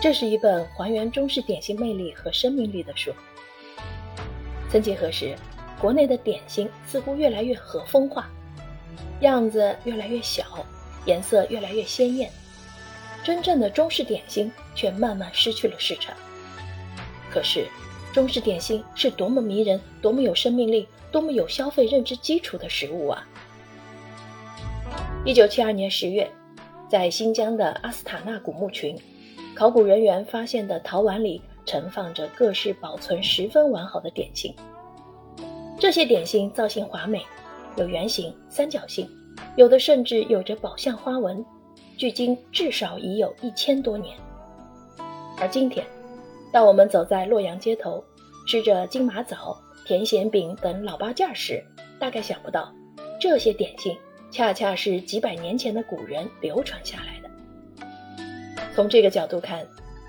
这是一本还原中式点心魅力和生命力的书。曾几何时，国内的点心似乎越来越和风化，样子越来越小，颜色越来越鲜艳，真正的中式点心却慢慢失去了市场。可是，中式点心是多么迷人、多么有生命力、多么有消费认知基础的食物啊！一九七二年十月，在新疆的阿斯塔纳古墓群。考古人员发现的陶碗里盛放着各式保存十分完好的点心，这些点心造型华美，有圆形、三角形，有的甚至有着宝相花纹，距今至少已有一千多年。而今天，当我们走在洛阳街头，吃着金马枣、甜咸饼等老八件时，大概想不到，这些点心恰恰是几百年前的古人流传下来的。从这个角度看，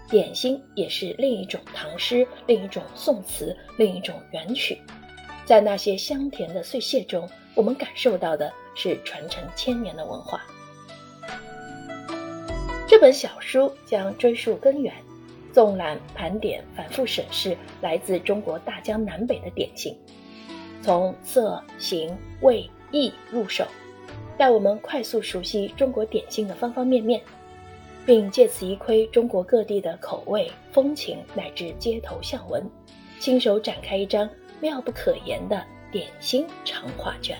点心也是另一种唐诗，另一种宋词，另一种元曲。在那些香甜的碎屑中，我们感受到的是传承千年的文化。这本小书将追溯根源，纵览盘点，反复审视来自中国大江南北的点心，从色、形、味、意入手，带我们快速熟悉中国点心的方方面面。并借此一窥中国各地的口味、风情乃至街头巷闻，亲手展开一张妙不可言的点心长画卷。